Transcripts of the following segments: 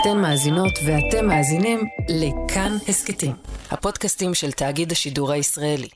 אתן מאזינות ואתם מאזינים לכאן הסכתים, הפודקאסטים של תאגיד השידור הישראלי.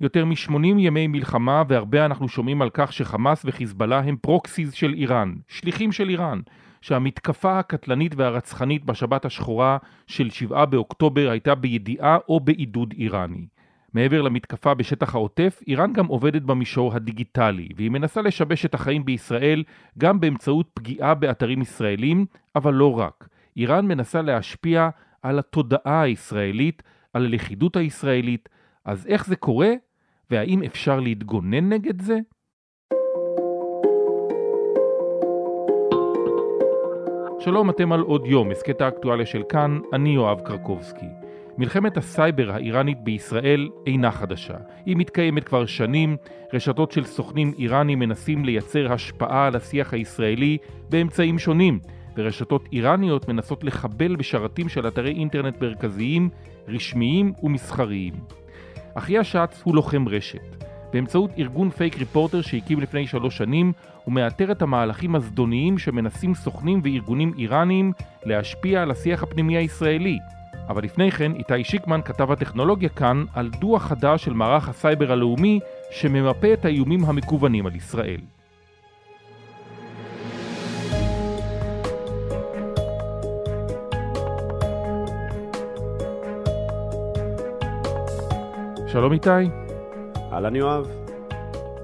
יותר מ-80 ימי מלחמה והרבה אנחנו שומעים על כך שחמאס וחיזבאללה הם proxies של איראן, שליחים של איראן, שהמתקפה הקטלנית והרצחנית בשבת השחורה של 7 באוקטובר הייתה בידיעה או בעידוד איראני. מעבר למתקפה בשטח העוטף, איראן גם עובדת במישור הדיגיטלי, והיא מנסה לשבש את החיים בישראל גם באמצעות פגיעה באתרים ישראלים, אבל לא רק. איראן מנסה להשפיע על התודעה הישראלית, על הלכידות הישראלית, אז איך זה קורה, והאם אפשר להתגונן נגד זה? שלום, אתם על עוד יום, הסכת האקטואליה של כאן, אני יואב קרקובסקי. מלחמת הסייבר האיראנית בישראל אינה חדשה. היא מתקיימת כבר שנים, רשתות של סוכנים איראנים מנסים לייצר השפעה על השיח הישראלי באמצעים שונים, ורשתות איראניות מנסות לחבל בשרתים של אתרי אינטרנט מרכזיים, רשמיים ומסחריים. אחיה שץ הוא לוחם רשת. באמצעות ארגון פייק ריפורטר שהקים לפני שלוש שנים, הוא מאתר את המהלכים הזדוניים שמנסים סוכנים וארגונים איראניים להשפיע על השיח הפנימי הישראלי, אבל לפני כן, איתי שיקמן, כתב הטכנולוגיה כאן, על דוח חדש של מערך הסייבר הלאומי שממפה את האיומים המקוונים על ישראל. שלום איתי. אהלן יואב.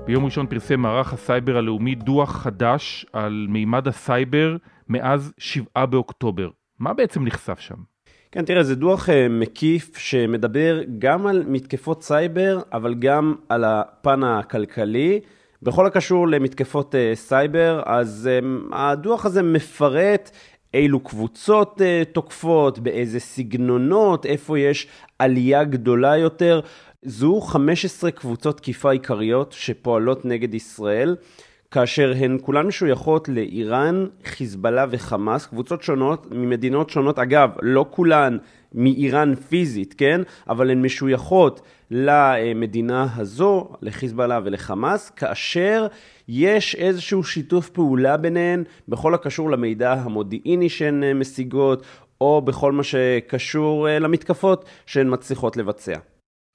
ביום ראשון פרסם מערך הסייבר הלאומי דוח חדש על מימד הסייבר מאז 7 באוקטובר. מה בעצם נחשף שם? כן, תראה, זה דוח uh, מקיף שמדבר גם על מתקפות סייבר, אבל גם על הפן הכלכלי. בכל הקשור למתקפות uh, סייבר, אז um, הדוח הזה מפרט אילו קבוצות תוקפות, באיזה סגנונות, איפה יש עלייה גדולה יותר. זו 15 קבוצות תקיפה עיקריות שפועלות נגד ישראל. כאשר הן כולן משויכות לאיראן, חיזבאללה וחמאס, קבוצות שונות ממדינות שונות, אגב, לא כולן מאיראן פיזית, כן? אבל הן משויכות למדינה הזו, לחיזבאללה ולחמאס, כאשר יש איזשהו שיתוף פעולה ביניהן בכל הקשור למידע המודיעיני שהן משיגות, או בכל מה שקשור אה, למתקפות שהן מצליחות לבצע.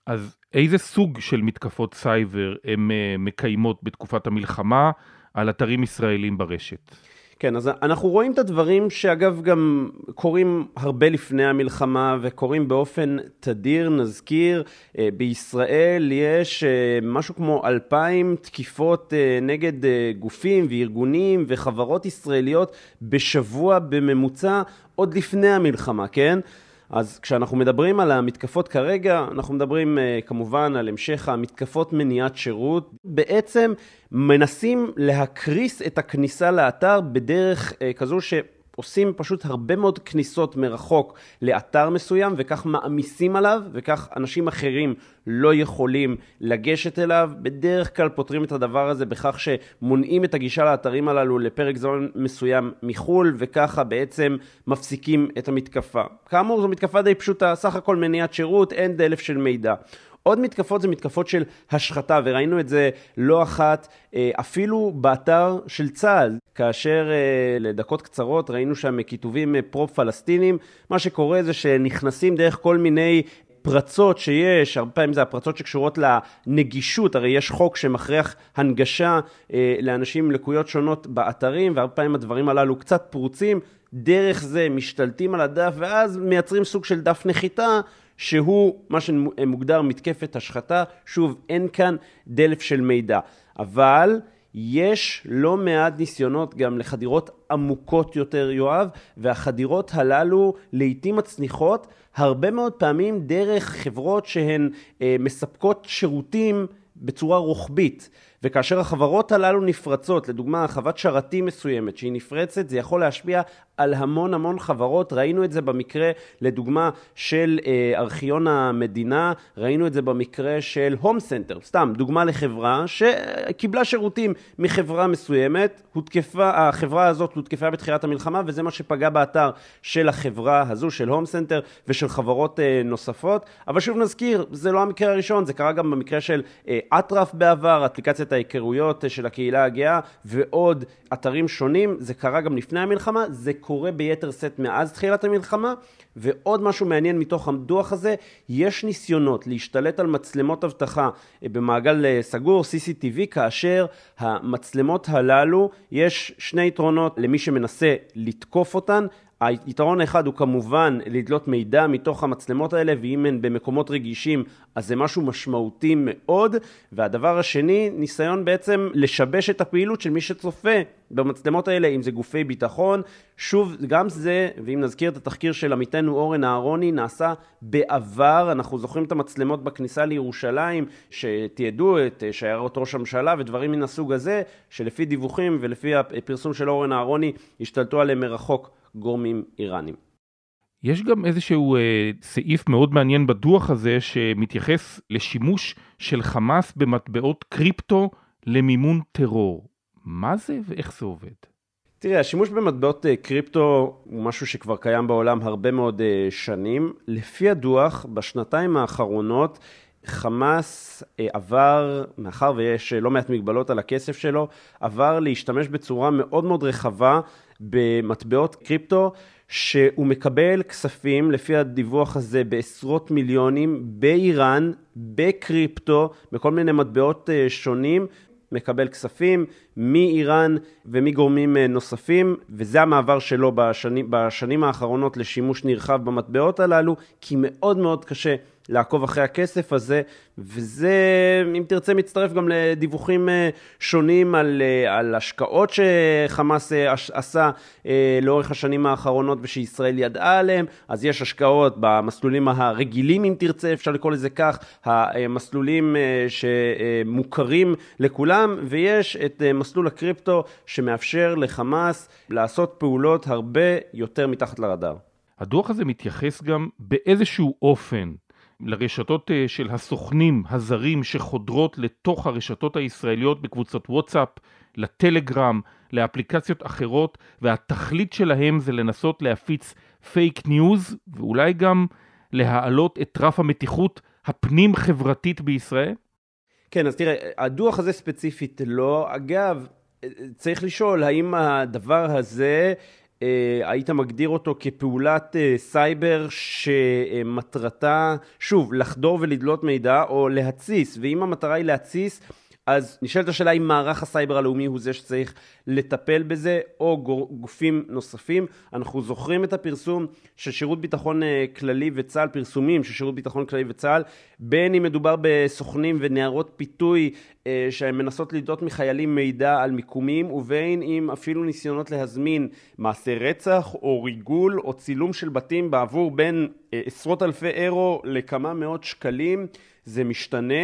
אז איזה סוג של מתקפות סייבר הן אה, מקיימות בתקופת המלחמה על אתרים ישראלים ברשת? כן, אז אנחנו רואים את הדברים שאגב גם קורים הרבה לפני המלחמה וקורים באופן תדיר, נזכיר, אה, בישראל יש אה, משהו כמו אלפיים תקיפות נגד גופים וארגונים וחברות ישראליות בשבוע בממוצע עוד לפני המלחמה, כן? אז כשאנחנו מדברים על המתקפות כרגע, אנחנו מדברים uh, כמובן על המשך המתקפות מניעת שירות. בעצם מנסים להקריס את הכניסה לאתר בדרך uh, כזו ש... עושים פשוט הרבה מאוד כניסות מרחוק לאתר מסוים וכך מעמיסים עליו וכך אנשים אחרים לא יכולים לגשת אליו. בדרך כלל פותרים את הדבר הזה בכך שמונעים את הגישה לאתרים הללו לפרק זמן מסוים מחו"ל וככה בעצם מפסיקים את המתקפה. כאמור זו מתקפה די פשוטה, סך הכל מניעת שירות, אין דלף של מידע. עוד מתקפות זה מתקפות של השחתה, וראינו את זה לא אחת, אה, אפילו באתר של צה"ל, כאשר אה, לדקות קצרות ראינו שם כיתובים אה, פרו-פלסטינים. מה שקורה זה שנכנסים דרך כל מיני פרצות שיש, הרבה פעמים זה הפרצות שקשורות לנגישות, הרי יש חוק שמכריח הנגשה אה, לאנשים עם לקויות שונות באתרים, והרבה פעמים הדברים הללו קצת פרוצים, דרך זה משתלטים על הדף, ואז מייצרים סוג של דף נחיתה, שהוא מה שמוגדר מתקפת השחתה. שוב, אין כאן דלף של מידע. אבל יש לא מעט ניסיונות גם לחדירות עמוקות יותר, יואב, והחדירות הללו לעיתים מצליחות הרבה מאוד פעמים דרך חברות שהן אה, מספקות שירותים בצורה רוחבית. וכאשר החברות הללו נפרצות, לדוגמה הרחבת שרתים מסוימת שהיא נפרצת, זה יכול להשפיע על המון המון חברות. ראינו את זה במקרה, לדוגמה, של אה, ארכיון המדינה, ראינו את זה במקרה של הום סנטר, סתם, דוגמה לחברה שקיבלה שירותים מחברה מסוימת, הותקפה, החברה הזאת הותקפה בתחילת המלחמה, וזה מה שפגע באתר של החברה הזו, של הום סנטר ושל חברות אה, נוספות. אבל שוב נזכיר, זה לא המקרה הראשון, זה קרה גם במקרה של אה, אטרף בעבר, אפליקציית ההיכרויות של הקהילה הגאה ועוד אתרים שונים, זה קרה גם לפני המלחמה, זה קורה ביתר שאת מאז תחילת המלחמה, ועוד משהו מעניין מתוך הדוח הזה, יש ניסיונות להשתלט על מצלמות אבטחה במעגל סגור, CCTV, כאשר המצלמות הללו, יש שני יתרונות למי שמנסה לתקוף אותן, היתרון האחד הוא כמובן לדלות מידע מתוך המצלמות האלה, ואם הן במקומות רגישים, אז זה משהו משמעותי מאוד. והדבר השני, ניסיון בעצם לשבש את הפעילות של מי שצופה במצלמות האלה, אם זה גופי ביטחון. שוב, גם זה, ואם נזכיר את התחקיר של עמיתנו אורן אהרוני, נעשה בעבר. אנחנו זוכרים את המצלמות בכניסה לירושלים, שתיעדו את שיירות ראש הממשלה ודברים מן הסוג הזה, שלפי דיווחים ולפי הפרסום של אורן אהרוני, השתלטו עליהם מרחוק. גורמים איראנים. יש גם איזשהו אה, סעיף מאוד מעניין בדוח הזה שמתייחס לשימוש של חמאס במטבעות קריפטו למימון טרור. מה זה ואיך זה עובד? תראה, השימוש במטבעות אה, קריפטו הוא משהו שכבר קיים בעולם הרבה מאוד אה, שנים. לפי הדוח, בשנתיים האחרונות חמאס אה, עבר, מאחר ויש לא מעט מגבלות על הכסף שלו, עבר להשתמש בצורה מאוד מאוד רחבה במטבעות קריפטו, שהוא מקבל כספים, לפי הדיווח הזה, בעשרות מיליונים באיראן, בקריפטו, בכל מיני מטבעות אה, שונים, מקבל כספים מאיראן ומגורמים אה, נוספים, וזה המעבר שלו בשנים, בשנים האחרונות לשימוש נרחב במטבעות הללו, כי מאוד מאוד קשה לעקוב אחרי הכסף הזה, וזה, אם תרצה, מצטרף גם לדיווחים אה, שונים על, אה, על השקעות שחמאס אה, עשה לאורך השנים האחרונות ושישראל ידעה עליהם, אז יש השקעות במסלולים הרגילים, אם תרצה, אפשר לקרוא לזה כך, המסלולים שמוכרים לכולם, ויש את מסלול הקריפטו שמאפשר לחמאס לעשות פעולות הרבה יותר מתחת לרדאר. הדוח הזה מתייחס גם באיזשהו אופן לרשתות אה, של הסוכנים הזרים שחודרות לתוך הרשתות הישראליות בקבוצות וואטסאפ, לטלגרם, לאפליקציות אחרות, והתכלית שלהם זה לנסות להפיץ פייק ניוז, ואולי גם להעלות את רף המתיחות הפנים-חברתית בישראל? כן, אז תראה, הדוח הזה ספציפית לא. אגב, צריך לשאול, האם הדבר הזה היית מגדיר אותו כפעולת אה, סייבר שמטרתה, שוב, לחדור ולדלות מידע או להתסיס, ואם המטרה היא להתסיס, אז נשאלת השאלה אם מערך הסייבר הלאומי הוא זה שצריך לטפל בזה, או גופים נוספים. אנחנו זוכרים את הפרסום של שירות ביטחון אה, כללי וצה"ל, פרסומים של שירות ביטחון כללי וצה"ל, בין אם מדובר בסוכנים ונערות פיתוי אה, שהן מנסות לדלות מחיילים מידע על מיקומים, ובין אם אפילו ניסיונות להזמין מעשי רצח, או ריגול, או צילום של בתים בעבור בין אה, עשרות אלפי אירו לכמה מאות שקלים. זה משתנה.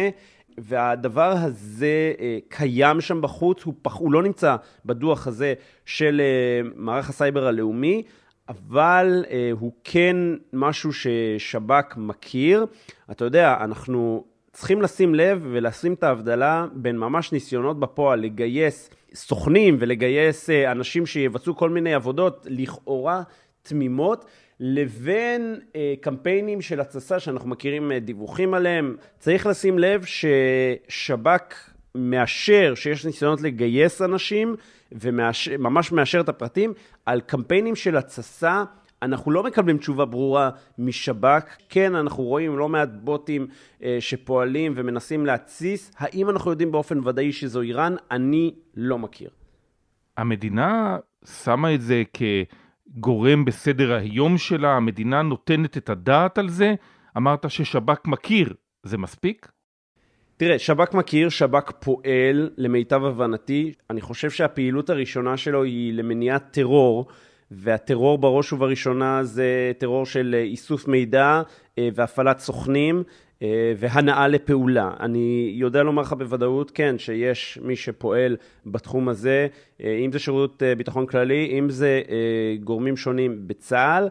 והדבר הזה אה, קיים שם בחוץ, הוא, פח, הוא לא נמצא בדוח הזה של אה, מערך הסייבר הלאומי, אבל אה, הוא כן משהו ששב"כ מכיר. אתה יודע, אנחנו צריכים לשים לב ולשים את ההבדלה בין ממש ניסיונות בפועל לגייס סוכנים ולגייס אנשים שיבצעו כל מיני עבודות לכאורה תמימות, לבין אה, קמפיינים של התססה שאנחנו מכירים אה, דיווחים עליהם. צריך לשים לב ששב"כ מאשר שיש ניסיונות לגייס אנשים וממש מאשר את הפרטים. על קמפיינים של התססה אנחנו לא מקבלים תשובה ברורה משב"כ. כן, אנחנו רואים לא מעט בוטים אה, שפועלים ומנסים להתסיס. האם אנחנו יודעים באופן ודאי שזו איראן? אני לא מכיר. המדינה שמה את זה כ... גורם בסדר היום שלה, המדינה נותנת את הדעת על זה? אמרת ששב"כ מכיר, זה מספיק? תראה, שב"כ מכיר, שב"כ פועל, למיטב הבנתי. אני חושב שהפעילות הראשונה שלו היא למניעת טרור, והטרור בראש ובראשונה זה טרור של איסוף מידע אה, והפעלת סוכנים. אה, והנאה לפעולה. אני יודע לומר לך בוודאות, כן, שיש מי שפועל בתחום הזה, אה, אם זה שירות אה, ביטחון כללי, אם זה גורמים שונים בצה"ל.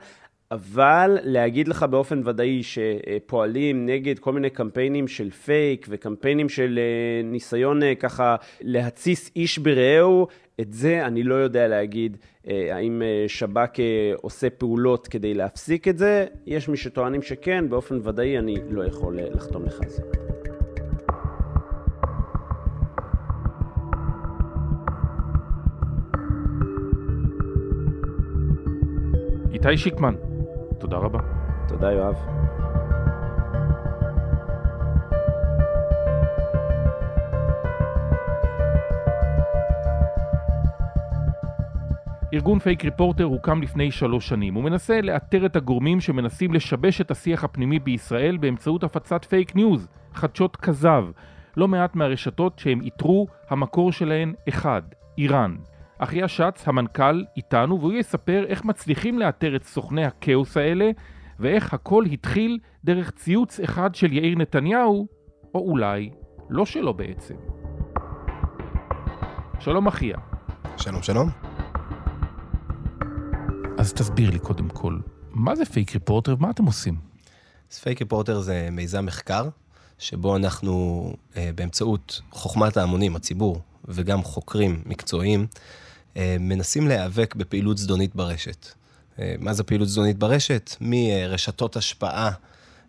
אבל להגיד לך באופן ודאי שפועלים נגד כל מיני קמפיינים של פייק וקמפיינים של אה, ניסיון אה, ככה להתסיס איש ברעהו, את זה אני לא יודע להגיד אה, האם שב"כ עושה פעולות כדי להפסיק את זה. יש מי שטוענים שכן, באופן ודאי אני לא יכול לחתום לך על זה. איתי שיקמן, תודה רבה. תודה, יואב. ארגון פייק ריפורטר הוקם לפני שלוש שנים. הוא מנסה לאתר את הגורמים שמנסים לשבש את השיח הפנימי בישראל באמצעות הפצת פייק ניוז, חדשות כזב. לא מעט מהרשתות שהם איתרו, המקור שלהן אחד, איראן. אחיה שץ, המנכ"ל, איתנו, והוא יספר איך מצליחים לאתר את סוכני הכאוס האלה, ואיך הכל התחיל דרך ציוץ אחד של יאיר נתניהו, או אולי לא שלו בעצם. שלום אחיה. שלום שלום. אז תסביר לי קודם כל, מה זה פייק ריפורטר ומה אתם עושים? אז פייק ריפורטר זה מיזם מחקר, שבו אנחנו אה, באמצעות חוכמת ההמונים, הציבור, וגם חוקרים מקצועיים, מנסים להיאבק בפעילות זדונית ברשת. אה, מה זה פעילות זדונית ברשת? מרשתות השפעה,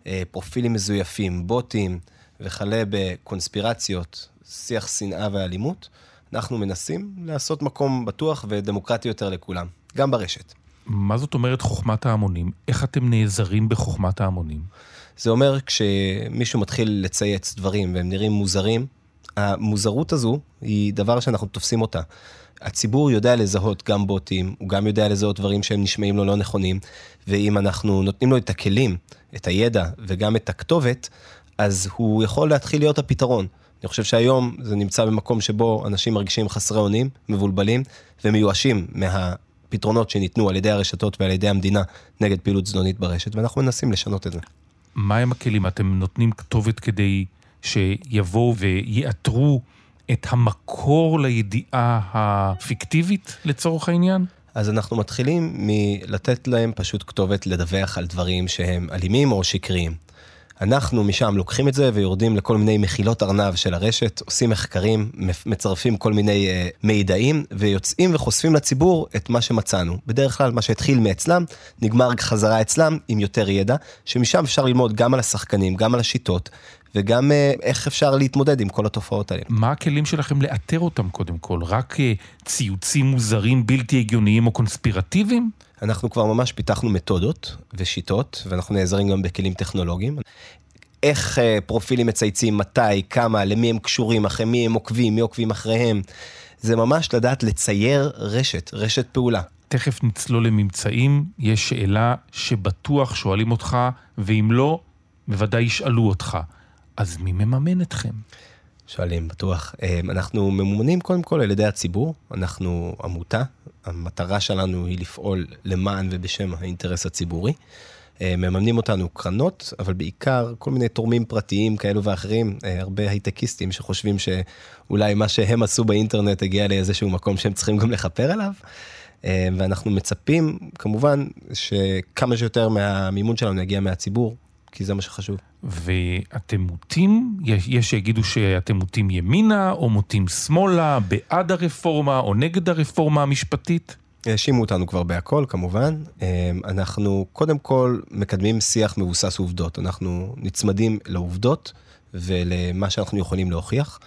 אה, פרופילים מזויפים, בוטים וכלה בקונספירציות, שיח שנאה ואלימות. אנחנו מנסים לעשות מקום בטוח ודמוקרטי יותר לכולם, גם ברשת. מה זאת אומרת חוכמת ההמונים? איך אתם נעזרים בחוכמת ההמונים? זה אומר כשמישהו מתחיל לצייץ דברים והם נראים מוזרים, המוזרות הזו היא דבר שאנחנו תופסים אותה. הציבור יודע לזהות גם בוטים, הוא גם יודע לזהות דברים שהם נשמעים לו לא נכונים, ואם אנחנו נותנים לו את הכלים, את הידע וגם את הכתובת, אז הוא יכול להתחיל להיות הפתרון. אני חושב שהיום זה נמצא במקום שבו אנשים מרגישים חסרי אונים, מבולבלים ומיואשים מהפתרונות שניתנו על ידי הרשתות ועל ידי המדינה נגד פעילות זדונית ברשת, ואנחנו מנסים לשנות את זה. מה הם הכלים? אתם נותנים כתובת כדי שיבואו ויאתרו את המקור לידיעה הפיקטיבית לצורך העניין? אז אנחנו מתחילים מלתת להם פשוט כתובת לדווח על דברים שהם אלימים או שקריים. אנחנו משם לוקחים את זה ויורדים לכל מיני מחילות ארנב של הרשת, עושים מחקרים, מצרפים כל מיני uh, מידעים ויוצאים וחושפים לציבור את מה שמצאנו. בדרך כלל מה שהתחיל מאצלם, נגמר חזרה אצלם עם יותר ידע, שמשם אפשר ללמוד גם על השחקנים, גם על השיטות, וגם uh, איך אפשר להתמודד עם כל התופעות האלה. מה הכלים שלכם לאתר אותם קודם כל? רק uh, ציוצים מוזרים, בלתי הגיוניים או קונספירטיביים? אנחנו כבר ממש פיתחנו מתודות ושיטות, ואנחנו נעזרים גם בכלים טכנולוגיים. איך uh, פרופילים מצייצים, מתי, כמה, למי הם קשורים, אחרי מי הם עוקבים, מי עוקבים אחריהם. זה ממש לדעת לצייר רשת, רשת פעולה. תכף נצלול לממצאים, יש שאלה שבטוח שואלים אותך, ואם לא, בוודאי ישאלו אותך. אז מי מממן אתכם? שואלים, בטוח. אנחנו ממומנים קודם כל על ידי הציבור, אנחנו עמותה, המטרה שלנו היא לפעול למען ובשם האינטרס הציבורי. מממנים אותנו קרנות, אבל בעיקר כל מיני תורמים פרטיים כאלו ואחרים, הרבה הייטקיסטים שחושבים שאולי מה שהם עשו באינטרנט הגיע לאיזשהו מקום שהם צריכים גם לכפר עליו. ואנחנו מצפים, כמובן, שכמה שיותר מהמימון שלנו יגיע מהציבור, כי זה מה שחשוב. ואתם מוטים, יש שיגידו שאתם מוטים ימינה או מוטים שמאלה, בעד הרפורמה או נגד הרפורמה המשפטית? האשימו אותנו כבר בהכל, כמובן. אנחנו קודם כל מקדמים שיח מבוסס עובדות. אנחנו נצמדים לעובדות ולמה שאנחנו יכולים להוכיח.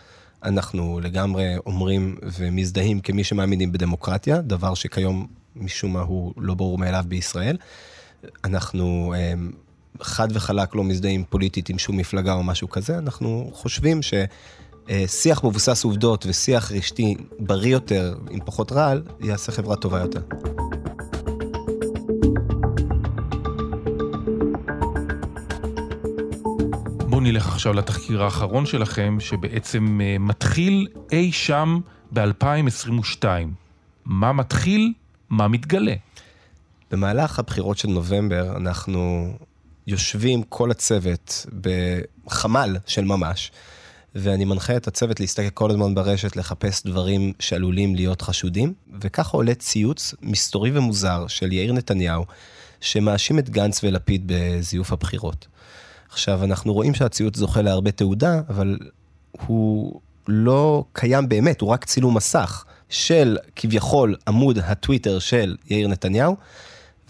אנחנו לגמרי אומרים ומזדהים כמי שמאמינים בדמוקרטיה, דבר שכיום משום מה הוא לא ברור מאליו בישראל. אנחנו חד וחלק לא מזדהים פוליטית עם שום מפלגה או משהו כזה, אנחנו חושבים ששיח מבוסס עובדות ושיח רשתי בריא יותר, עם פחות רעל, יעשה חברה טובה יותר. בואו נלך עכשיו לתחקיר האחרון שלכם, שבעצם מתחיל אי שם ב-2022. מה מתחיל? מה מתגלה? במהלך הבחירות של נובמבר אנחנו יושבים כל הצוות בחמ"ל של ממש, ואני מנחה את הצוות להסתכל כל הזמן ברשת, לחפש דברים שעלולים להיות חשודים, וככה עולה ציוץ מסתורי ומוזר של יאיר נתניהו, שמאשים את גנץ ולפיד בזיוף הבחירות. עכשיו, אנחנו רואים שהציוץ זוכה להרבה תעודה, אבל הוא לא קיים באמת, הוא רק צילום מסך של כביכול עמוד הטוויטר של יאיר נתניהו.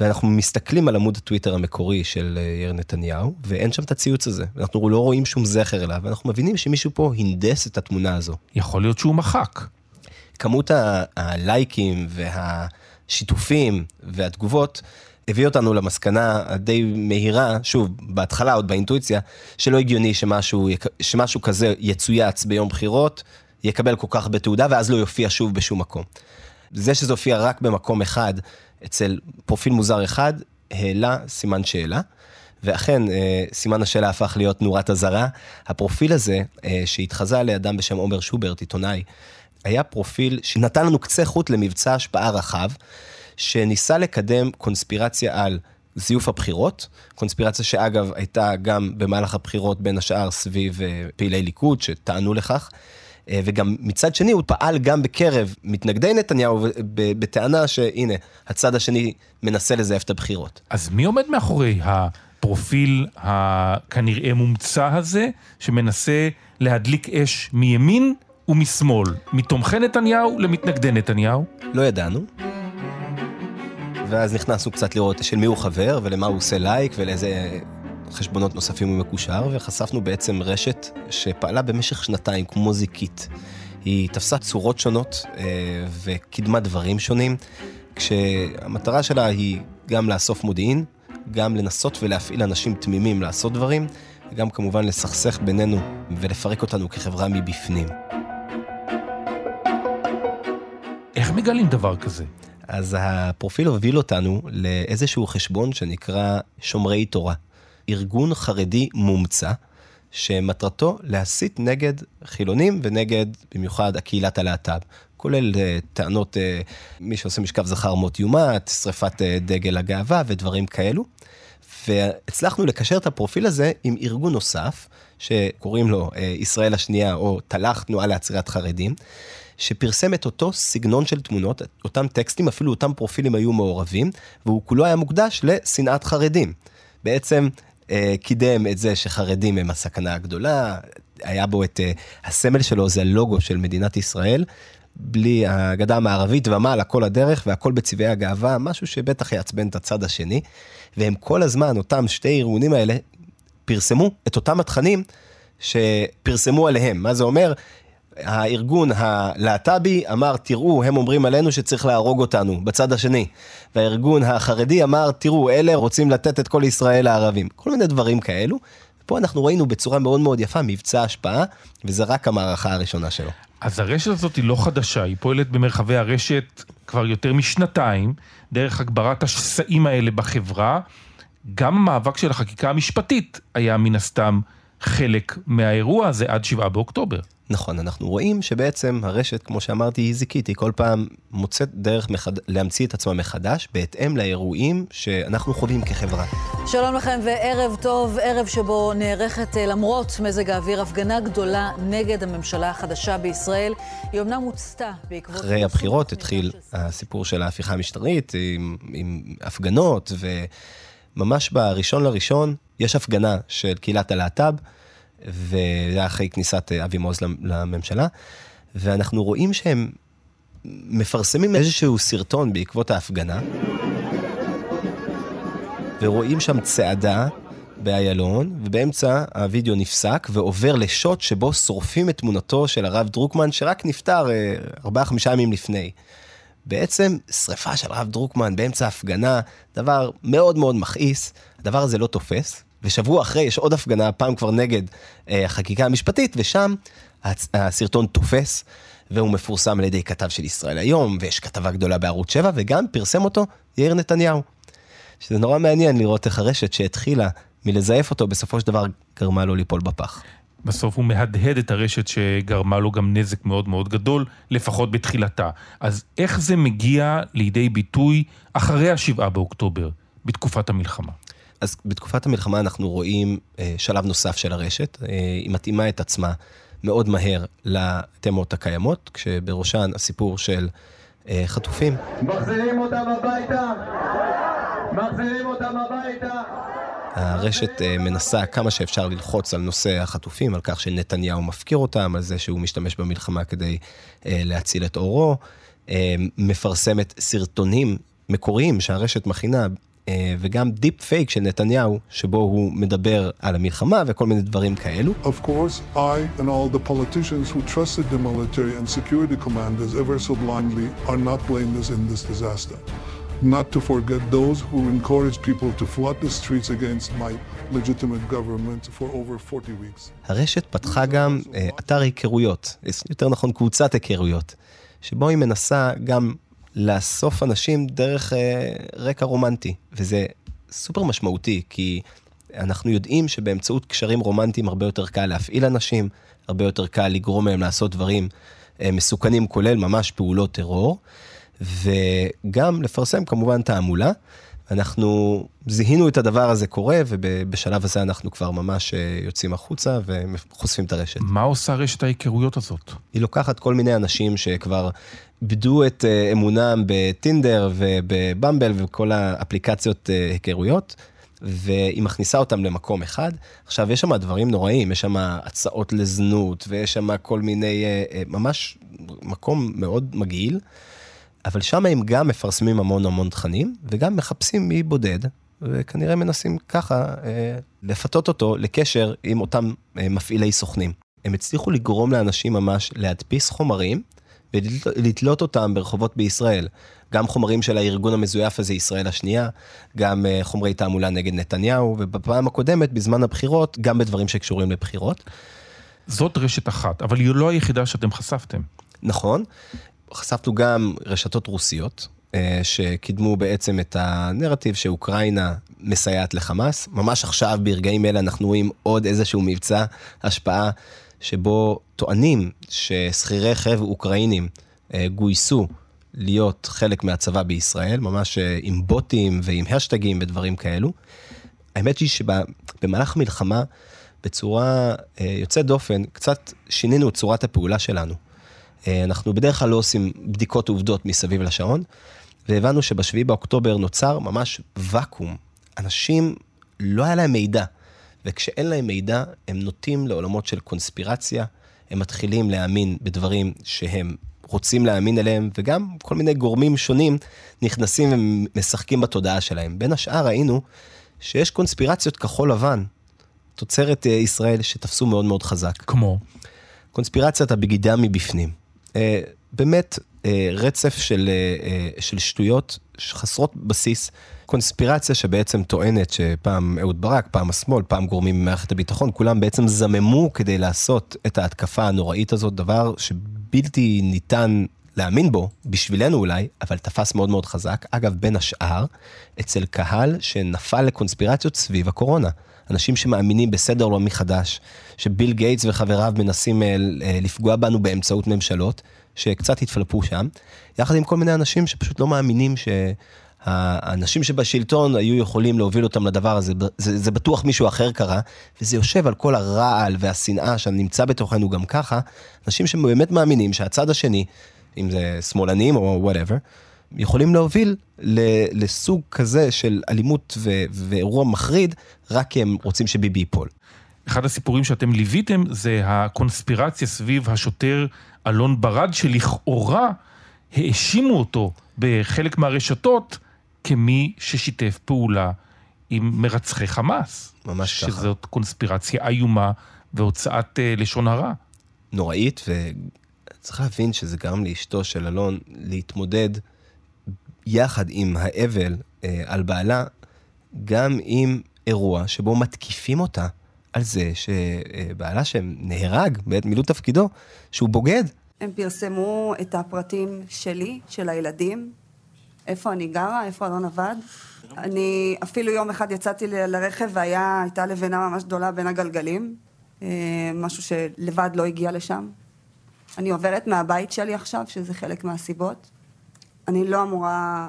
ואנחנו מסתכלים על עמוד הטוויטר המקורי של יאיר נתניהו, ואין שם את הציוץ הזה. אנחנו לא רואים שום זכר אליו, ואנחנו מבינים שמישהו פה הנדס את התמונה הזו. יכול להיות שהוא מחק. כמות הלייקים והשיתופים והתגובות הביא אותנו למסקנה הדי מהירה, שוב, בהתחלה עוד באינטואיציה, שלא הגיוני שמשהו, שמשהו כזה יצויץ ביום בחירות, יקבל כל כך בתעודה ואז לא יופיע שוב בשום מקום. זה שזה הופיע רק במקום אחד, אצל פרופיל מוזר אחד, העלה סימן שאלה. ואכן, אה, סימן השאלה הפך להיות נורת אזהרה. הפרופיל הזה, אה, שהתחזה לאדם בשם עומר שוברט, עיתונאי, היה פרופיל שנתן לנו קצה חוט למבצע השפעה רחב, שניסה לקדם קונספירציה על זיוף הבחירות, קונספירציה שאגב הייתה גם במהלך הבחירות בין השאר סביב אה, פעילי ליכוד שטענו לכך. וגם מצד שני הוא פעל גם בקרב מתנגדי נתניהו בטענה שהנה, הצד השני מנסה לזייף את הבחירות. אז מי עומד מאחורי הפרופיל הכנראה מומצא הזה, שמנסה להדליק אש מימין ומשמאל, מתומכי נתניהו למתנגדי נתניהו? לא ידענו. ואז נכנסנו קצת לראות של מי הוא חבר ולמה הוא עושה לייק ולאיזה חשבונות נוספים הוא מקושר, וחשפנו בעצם רשת שפעלה במשך שנתיים כמו זיקית. היא תפסה צורות שונות אה, וקידמה דברים שונים, כשהמטרה שלה היא גם לאסוף מודיעין, גם לנסות ולהפעיל אנשים תמימים לעשות דברים, וגם כמובן לסכסך בינינו ולפרק אותנו כחברה מבפנים. איך מגלים דבר כזה? אז הפרופיל הוביל אותנו לאיזשהו חשבון שנקרא שומרי תורה. ארגון חרדי מומצא, שמטרתו להסית נגד חילונים ונגד במיוחד הקהילת הלהט"ב. כולל uh, טענות, uh, מי שעושה משכב זכר מות יומת, שריפת uh, דגל הגאווה ודברים כאלו. והצלחנו לקשר את הפרופיל הזה עם ארגון נוסף, שקוראים לו uh, ישראל השנייה, או תל"ח, תנועה לעצירת חרדים, שפרסם את אותו סגנון של תמונות, אותם טקסטים, אפילו אותם פרופילים היו מעורבים, והוא כולו היה מוקדש לשנאת חרדים. בעצם קידם את זה שחרדים הם הסכנה הגדולה, היה בו את, אה, הסמל שלו זה הלוגו של מדינת ישראל, בלי הגדה המערבית ומעלה כל הדרך והכל בצבעי הגאווה, משהו שבטח יעצבן את הצד השני. והם כל הזמן, אותם שתי ארגונים האלה, פרסמו את אותם התכנים שפרסמו עליהם. מה זה אומר? הארגון הלהט"בי אמר, תראו, הם אומרים עלינו שצריך להרוג אותנו, בצד השני. והארגון החרדי אמר, תראו, אלה רוצים לתת את כל ישראל לערבים. כל מיני דברים כאלו. פה אנחנו ראינו בצורה מאוד מאוד יפה מבצע השפעה, וזה רק המערכה הראשונה שלו. אז הרשת הזאת היא לא חדשה, היא פועלת במרחבי הרשת כבר יותר משנתיים, דרך הגברת השסעים האלה בחברה. גם המאבק של החקיקה המשפטית היה מן הסתם חלק מהאירוע הזה עד 7 באוקטובר. נכון, אנחנו רואים שבעצם הרשת, כמו שאמרתי, היא זיקית, היא כל פעם מוצאת דרך מחד... להמציא את עצמה מחדש, בהתאם לאירועים שאנחנו חווים כחברה. שלום לכם וערב טוב, ערב שבו נערכת אה, למרות מזג האוויר הפגנה גדולה נגד הממשלה החדשה בישראל. היא אומנם הוצתה בעקבות... אחרי הבחירות התחיל הסיפור של ההפיכה המשטרית, עם, עם הפגנות, וממש בראשון לראשון יש הפגנה של קהילת הלהט"ב. וזה היה אחרי כניסת אה, אבי מעוז לממשלה, ואנחנו רואים שהם מפרסמים איזשהו סרטון בעקבות ההפגנה, ורואים שם צעדה באיילון, ובאמצע הווידאו נפסק ועובר לשוט שבו שורפים את תמונתו של הרב דרוקמן, שרק נפטר אה, ארבעה-חמישה ימים לפני. בעצם שריפה של הרב דרוקמן באמצע הפגנה, דבר מאוד מאוד מכעיס, הדבר הזה לא תופס, ושבוע אחרי יש עוד הפגנה, הפעם כבר נגד אה, החקיקה המשפטית, ושם הסרטון תופס, והוא מפורסם על ידי כתב של ישראל היום, ויש כתבה גדולה בערוץ 7, וגם פרסם אותו יאיר נתניהו. שזה נורא מעניין לראות איך הרשת שהתחילה מלזייף אותו, בסופו של דבר גרמה לו ליפול בפח. בסוף הוא מהדהד את הרשת שגרמה לו גם נזק מאוד מאוד גדול, לפחות בתחילתה. אז איך זה מגיע לידי ביטוי אחרי השבעה באוקטובר, בתקופת המלחמה? אז בתקופת המלחמה אנחנו רואים אה, שלב נוסף של הרשת, אה, היא מתאימה את עצמה מאוד מהר לתמות הקיימות, כשבראשן הסיפור של אה, חטופים. מחזירים אותם הביתה! מחזירים אותם הביתה! הרשת אה, מנסה כמה שאפשר ללחוץ על נושא החטופים, על כך שנתניהו מפקיר אותם, על זה שהוא משתמש במלחמה כדי אה, להציל את עורו, אה, מפרסמת סרטונים מקוריים שהרשת מכינה וגם דיפ פייק של נתניהו, שבו הוא מדבר על המלחמה וכל מיני דברים כאלו. Of course, I and all the politicians who trusted the military and security commanders ever so blindly are not blameless in this disaster. Not to forget those who encouraged people to flood the streets against my legitimate government for over 40 weeks. הרשת פתחה גם אה, אתר היכרויות, יותר נכון קבוצת היכרויות, שבו היא מנסה גם לאסוף אנשים דרך אה, רקע רומנטי, וזה סופר משמעותי, כי אנחנו יודעים שבאמצעות קשרים רומנטיים הרבה יותר קל להפעיל אנשים, הרבה יותר קל לגרום להם לעשות דברים אה, מסוכנים, כולל ממש פעולות טרור, וגם לפרסם כמובן תעמולה. אנחנו זיהינו את הדבר הזה קורה, ובשלב הזה אנחנו כבר ממש אה, יוצאים החוצה וחושפים את הרשת. מה עושה רשת ההיכרויות הזאת? היא לוקחת כל מיני אנשים שכבר איבדו את אה, אמונם בטינדר ובבמבל וכל האפליקציות היכרויות, והיא מכניסה אותם למקום אחד. עכשיו, יש שם דברים נוראים, יש שם הצעות לזנות, ויש שם כל מיני, אה, אה, ממש מקום מאוד מגעיל, אבל שם הם גם מפרסמים המון המון תכנים, וגם מחפשים מי בודד, וכנראה מנסים ככה אה, לפתות אותו לקשר עם אותם מפעילי סוכנים. הם הצליחו לגרום לאנשים ממש להדפיס חומרים ולתלות אותם ברחובות בישראל. גם חומרים של הארגון המזויף הזה, ישראל השנייה, גם uh, חומרי תעמולה נגד נתניהו, ובפעם הקודמת, בזמן הבחירות, גם בדברים שקשורים לבחירות. זאת רשת אחת, אבל היא לא היחידה שאתם חשפתם. נכון. חשפנו גם רשתות רוסיות, uh, שקידמו בעצם את הנרטיב שאוקראינה מסייעת לחמאס. ממש עכשיו, ברגעים אלה, אנחנו רואים עוד איזשהו מבצע השפעה, שבו טוענים ששכירי רכב אוקראינים uh, גויסו להיות חלק מהצבא בישראל, ממש אה, עם בוטים ועם השטגים ודברים כאלו. האמת היא שבמהלך המלחמה, בצורה אה, יוצאת דופן, קצת שינינו את צורת הפעולה שלנו. אה, אנחנו בדרך כלל לא עושים בדיקות עובדות מסביב לשעון, והבנו שבשביעי באוקטובר נוצר ממש ואקום. אנשים, לא היה להם מידע, וכשאין להם מידע, הם נוטים לעולמות של קונספירציה, הם מתחילים להאמין בדברים שהם רוצים להאמין אליהם, וגם כל מיני גורמים שונים נכנסים ומשחקים בתודעה שלהם. בין השאר ראינו שיש קונספירציות כחול לבן, תוצרת אה, ישראל, שתפסו מאוד מאוד חזק. כמו? קונספירציית הבגידה מבפנים. אה, באמת, אה, רצף של, של שטויות חסרות בסיס. קונספירציה שבעצם טוענת שפעם אהוד ברק, פעם השמאל, פעם גורמים ממערכת הביטחון, כולם בעצם זממו כדי לעשות את ההתקפה הנוראית הזאת, דבר שבלתי ניתן להאמין בו, בשבילנו אולי, אבל תפס מאוד מאוד חזק. אגב, בין השאר, אצל קהל שנפל לקונספירציות סביב הקורונה. אנשים שמאמינים בסדר עולמי חדש, שביל גייטס וחבריו מנסים אה, אה, לפגוע בנו באמצעות ממשלות, שקצת התפלפו שם, יחד עם כל מיני אנשים שפשוט לא מאמינים ש... האנשים שבשלטון היו יכולים להוביל אותם לדבר הזה, זה, זה בטוח מישהו אחר קרה, וזה יושב על כל הרעל והשנאה שנמצא בתוכנו גם ככה, אנשים שבאמת מאמינים שהצד השני, אם זה שמאלנים או whatever, יכולים להוביל לסוג כזה של אלימות ו- ואירוע מחריד, רק כי הם רוצים שביבי ייפול. אחד הסיפורים שאתם ליוויתם זה הקונספירציה סביב השוטר אלון ברד, שלכאורה האשימו אותו בחלק מהרשתות כמי ששיתף פעולה עם מרצחי חמאס. ממש ככה. שזאת קונספירציה איומה והוצאת uh, לשון הרע. נוראית, וצריך להבין שזה גרם לאשתו של אלון להתמודד יחד עם האבל uh, על בעלה, גם עם אירוע שבו מתקיפים אותה על זה שבעלה שנהרג בעת מילוי תפקידו, שהוא בוגד. הם פרסמו את הפרטים שלי, של הילדים, איפה אני גרה, איפה אלון עבד. אני אפילו יום אחד יצאתי לרכב והייתה לבנה ממש גדולה בין הגלגלים, אה, משהו שלבד לא הגיע לשם. אני עוברת מהבית שלי עכשיו, שזה חלק מהסיבות. אני לא אמורה,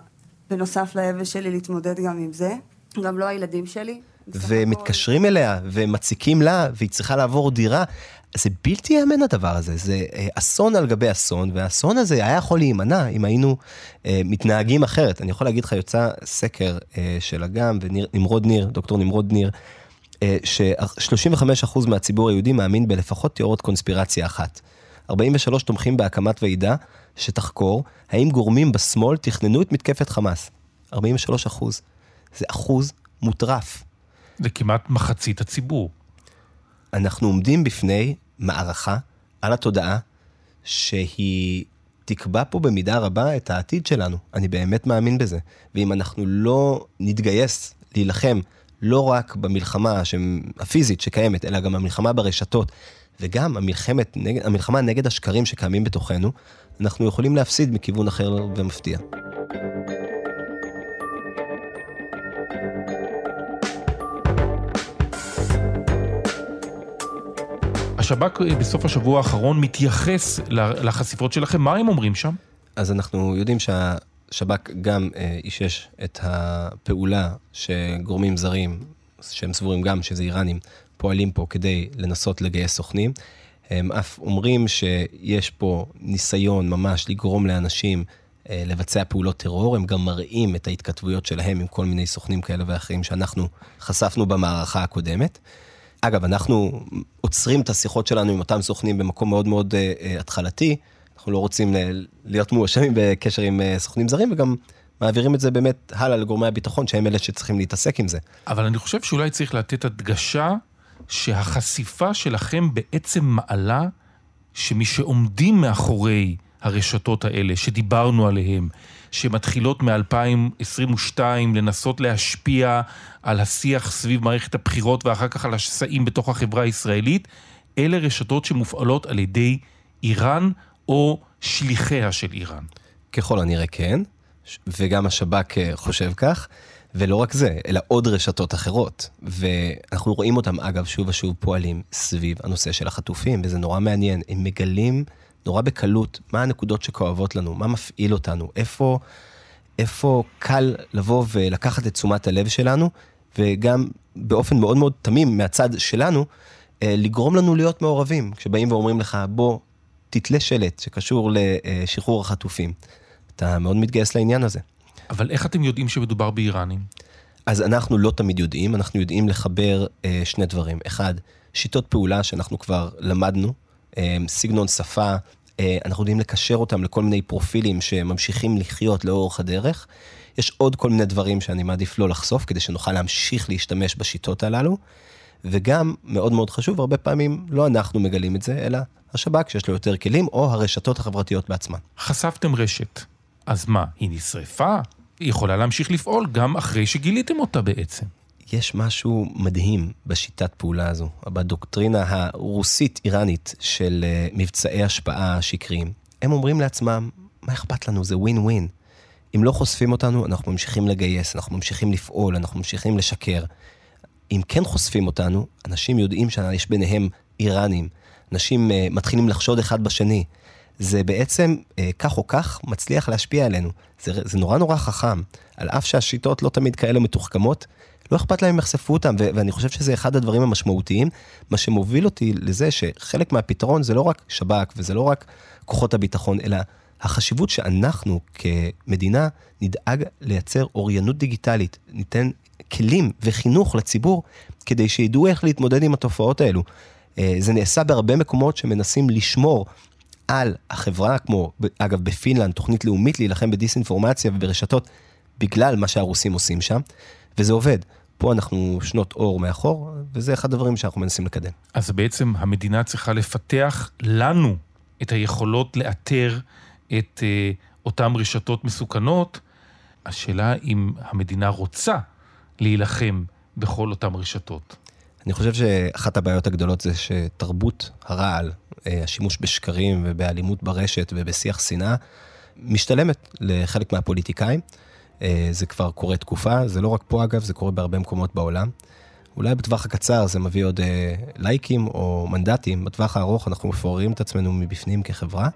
בנוסף לאבל שלי, להתמודד גם עם זה. גם לא הילדים שלי. ומתקשרים אליה, ומציקים לה, והיא צריכה לעבור דירה. זה בלתי ייאמן הדבר הזה, זה אה, אסון על גבי אסון, והאסון הזה היה יכול להימנע אם היינו אה, מתנהגים אחרת. אני יכול להגיד לך, יוצא סקר אה, של אגם ונמרוד ניר, דוקטור נמרוד ניר, אה, ש-35% מהציבור היהודי מאמין בלפחות תיאוריות קונספירציה אחת. 43 תומכים בהקמת ועידה שתחקור האם גורמים בשמאל תכננו את מתקפת חמאס. 43 אחוז. זה אחוז מוטרף. זה כמעט מחצית הציבור. אנחנו עומדים בפני מערכה על התודעה שהיא תקבע פה במידה רבה את העתיד שלנו. אני באמת מאמין בזה. ואם אנחנו לא נתגייס להילחם לא רק במלחמה הפיזית שקיימת, אלא גם במלחמה ברשתות, וגם המלחמת, המלחמה נגד השקרים שקיימים בתוכנו, אנחנו יכולים להפסיד מכיוון אחר ומפתיע. השב"כ בסוף השבוע האחרון מתייחס לחשיפות שלכם, מה הם אומרים שם? אז אנחנו יודעים שהשב"כ גם אה, אישש את הפעולה שגורמים זרים, שהם סבורים גם שזה איראנים, פועלים פה כדי לנסות לגייס סוכנים. הם אף אומרים שיש פה ניסיון ממש לגרום לאנשים אה, לבצע פעולות טרור, הם גם מראים את ההתכתבויות שלהם עם כל מיני סוכנים כאלה ואחרים שאנחנו חשפנו במערכה הקודמת. אגב, אנחנו עוצרים את השיחות שלנו עם אותם סוכנים במקום מאוד מאוד uh, התחלתי, אנחנו לא רוצים להיות מואשמים בקשר עם סוכנים זרים, וגם מעבירים את זה באמת הלאה לגורמי הביטחון, שהם אלה שצריכים להתעסק עם זה. אבל אני חושב שאולי צריך לתת הדגשה שהחשיפה שלכם בעצם מעלה שמי שעומדים מאחורי הרשתות האלה שדיברנו עליהן, שמתחילות מ-2022 לנסות להשפיע על השיח סביב מערכת הבחירות ואחר כך על השסעים בתוך החברה הישראלית, אלה רשתות שמופעלות על ידי איראן או שליחיה של איראן. ככל הנראה כן, וגם השב"כ אה, חושב כך. ולא רק זה, אלא עוד רשתות אחרות. ואנחנו רואים אותם, אגב, שוב ושוב פועלים סביב הנושא של החטופים, וזה נורא מעניין. הם מגלים נורא בקלות מה הנקודות שכואבות לנו, מה מפעיל אותנו, איפה, איפה קל לבוא ולקחת את תשומת הלב שלנו, וגם באופן מאוד מאוד תמים מהצד שלנו, אה, לגרום לנו להיות מעורבים. כשבאים ואומרים לך, בוא, תתלה שלט שקשור לשחרור החטופים. אתה מאוד מתגייס לעניין הזה. אבל איך אתם יודעים שמדובר באיראנים? אז אנחנו לא תמיד יודעים, אנחנו יודעים לחבר אה, שני דברים. אחד, שיטות פעולה שאנחנו כבר למדנו, אה, סגנון שפה, אה, אנחנו יודעים לקשר אותם לכל מיני פרופילים שממשיכים לחיות לאורך הדרך. יש עוד כל מיני דברים שאני מעדיף לא לחשוף, כדי שנוכל להמשיך להשתמש בשיטות הללו. וגם, מאוד מאוד חשוב, הרבה פעמים לא אנחנו מגלים את זה, אלא השב"כ שיש לו יותר כלים, או הרשתות החברתיות בעצמן. חשפתם רשת, אז מה, היא נשרפה? היא יכולה להמשיך לפעול גם אחרי שגיליתם אותה בעצם. יש משהו מדהים בשיטת פעולה הזו, בדוקטרינה הרוסית-איראנית של אה, מבצעי השפעה שקריים. הם אומרים לעצמם, מה אכפת לנו? זה ווין ווין. אם לא חושפים אותנו, אנחנו ממשיכים לגייס, אנחנו ממשיכים לפעול, אנחנו ממשיכים לשקר. אם כן חושפים אותנו, אנשים יודעים שיש ביניהם איראנים. אנשים uh, מתחילים לחשוד אחד בשני. זה בעצם, uh, כך או כך, מצליח להשפיע עלינו. זה, זה נורא נורא חכם. על אף שהשיטות לא תמיד כאלה מתוחכמות, לא אכפת להם אם יחשפו אותם, ו- ואני חושב שזה אחד הדברים המשמעותיים, מה שמוביל אותי לזה שחלק מהפתרון זה לא רק שב"כ וזה לא רק כוחות הביטחון, אלא החשיבות שאנחנו כמדינה נדאג לייצר אוריינות דיגיטלית, ניתן כלים וחינוך לציבור כדי שידעו איך להתמודד עם התופעות האלו. אה, זה נעשה בהרבה מקומות שמנסים לשמור על החברה, כמו אגב בפינלנד, תוכנית לאומית להילחם בדיסאינפורמציה וברשתות, בגלל מה שהרוסים עושים שם. וזה עובד. פה אנחנו שנות אור מאחור, וזה אחד הדברים שאנחנו מנסים לקדם. אז בעצם המדינה צריכה לפתח לנו את היכולות לאתר את אה, אותן רשתות מסוכנות. השאלה אם המדינה רוצה להילחם בכל אותן רשתות. אני חושב שאחת הבעיות הגדולות זה שתרבות הרעל, אה, השימוש בשקרים ובאלימות ברשת ובשיח שנאה, משתלמת לחלק מהפוליטיקאים. אה, זה כבר קורה תקופה, זה לא רק פה אגב, זה קורה בהרבה מקומות בעולם. אולי בטווח הקצר זה מביא עוד אה, לייקים או מנדטים, בטווח הארוך אנחנו מפוררים את עצמנו מבפנים כחברה,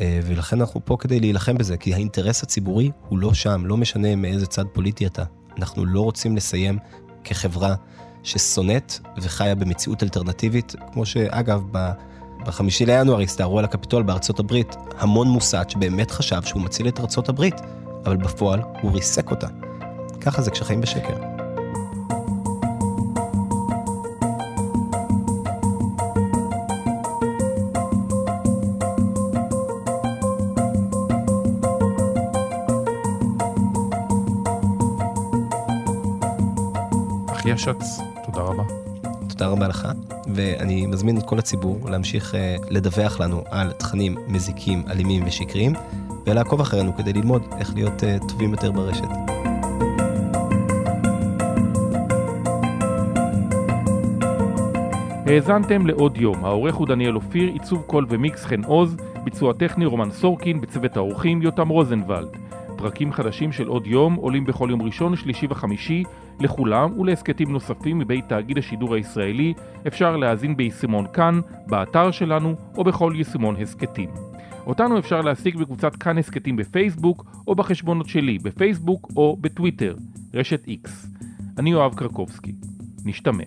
ולכן אנחנו פה כדי להילחם בזה, כי האינטרס הציבורי הוא לא שם, לא משנה מאיזה צד פוליטי אתה. אנחנו לא רוצים לסיים כחברה ששונאת וחיה במציאות אלטרנטיבית, כמו שאגב, ב... בחמישי לינואר הסתערו על הקפיטול בארצות הברית המון מוסד שבאמת חשב שהוא מציל את ארצות הברית. אבל בפועל הוא ריסק אותה. ככה זה כשחיים בשקר. אחיה שץ, תודה רבה. תודה רבה לך, ואני מזמין את כל הציבור להמשיך לדווח לנו על תכנים מזיקים, אלימים ושקריים, ולעקוב אחרינו כדי ללמוד איך להיות טובים יותר ברשת. האזנתם לעוד יום, העורך הוא דניאל אופיר, עיצוב קול ומיקס חן עוז, ביצוע טכני רומן סורקין, בצוות האורחים יותם רוזנבלד. פרקים חדשים של עוד יום עולים בכל יום ראשון, שלישי וחמישי לכולם ולהסכתים נוספים מבית תאגיד השידור הישראלי אפשר להאזין ביישומון כאן, באתר שלנו או בכל יישומון הסכתים. אותנו אפשר להשיג בקבוצת כאן הסכתים בפייסבוק או בחשבונות שלי בפייסבוק או בטוויטר, רשת X. אני יואב קרקובסקי. נשתמע.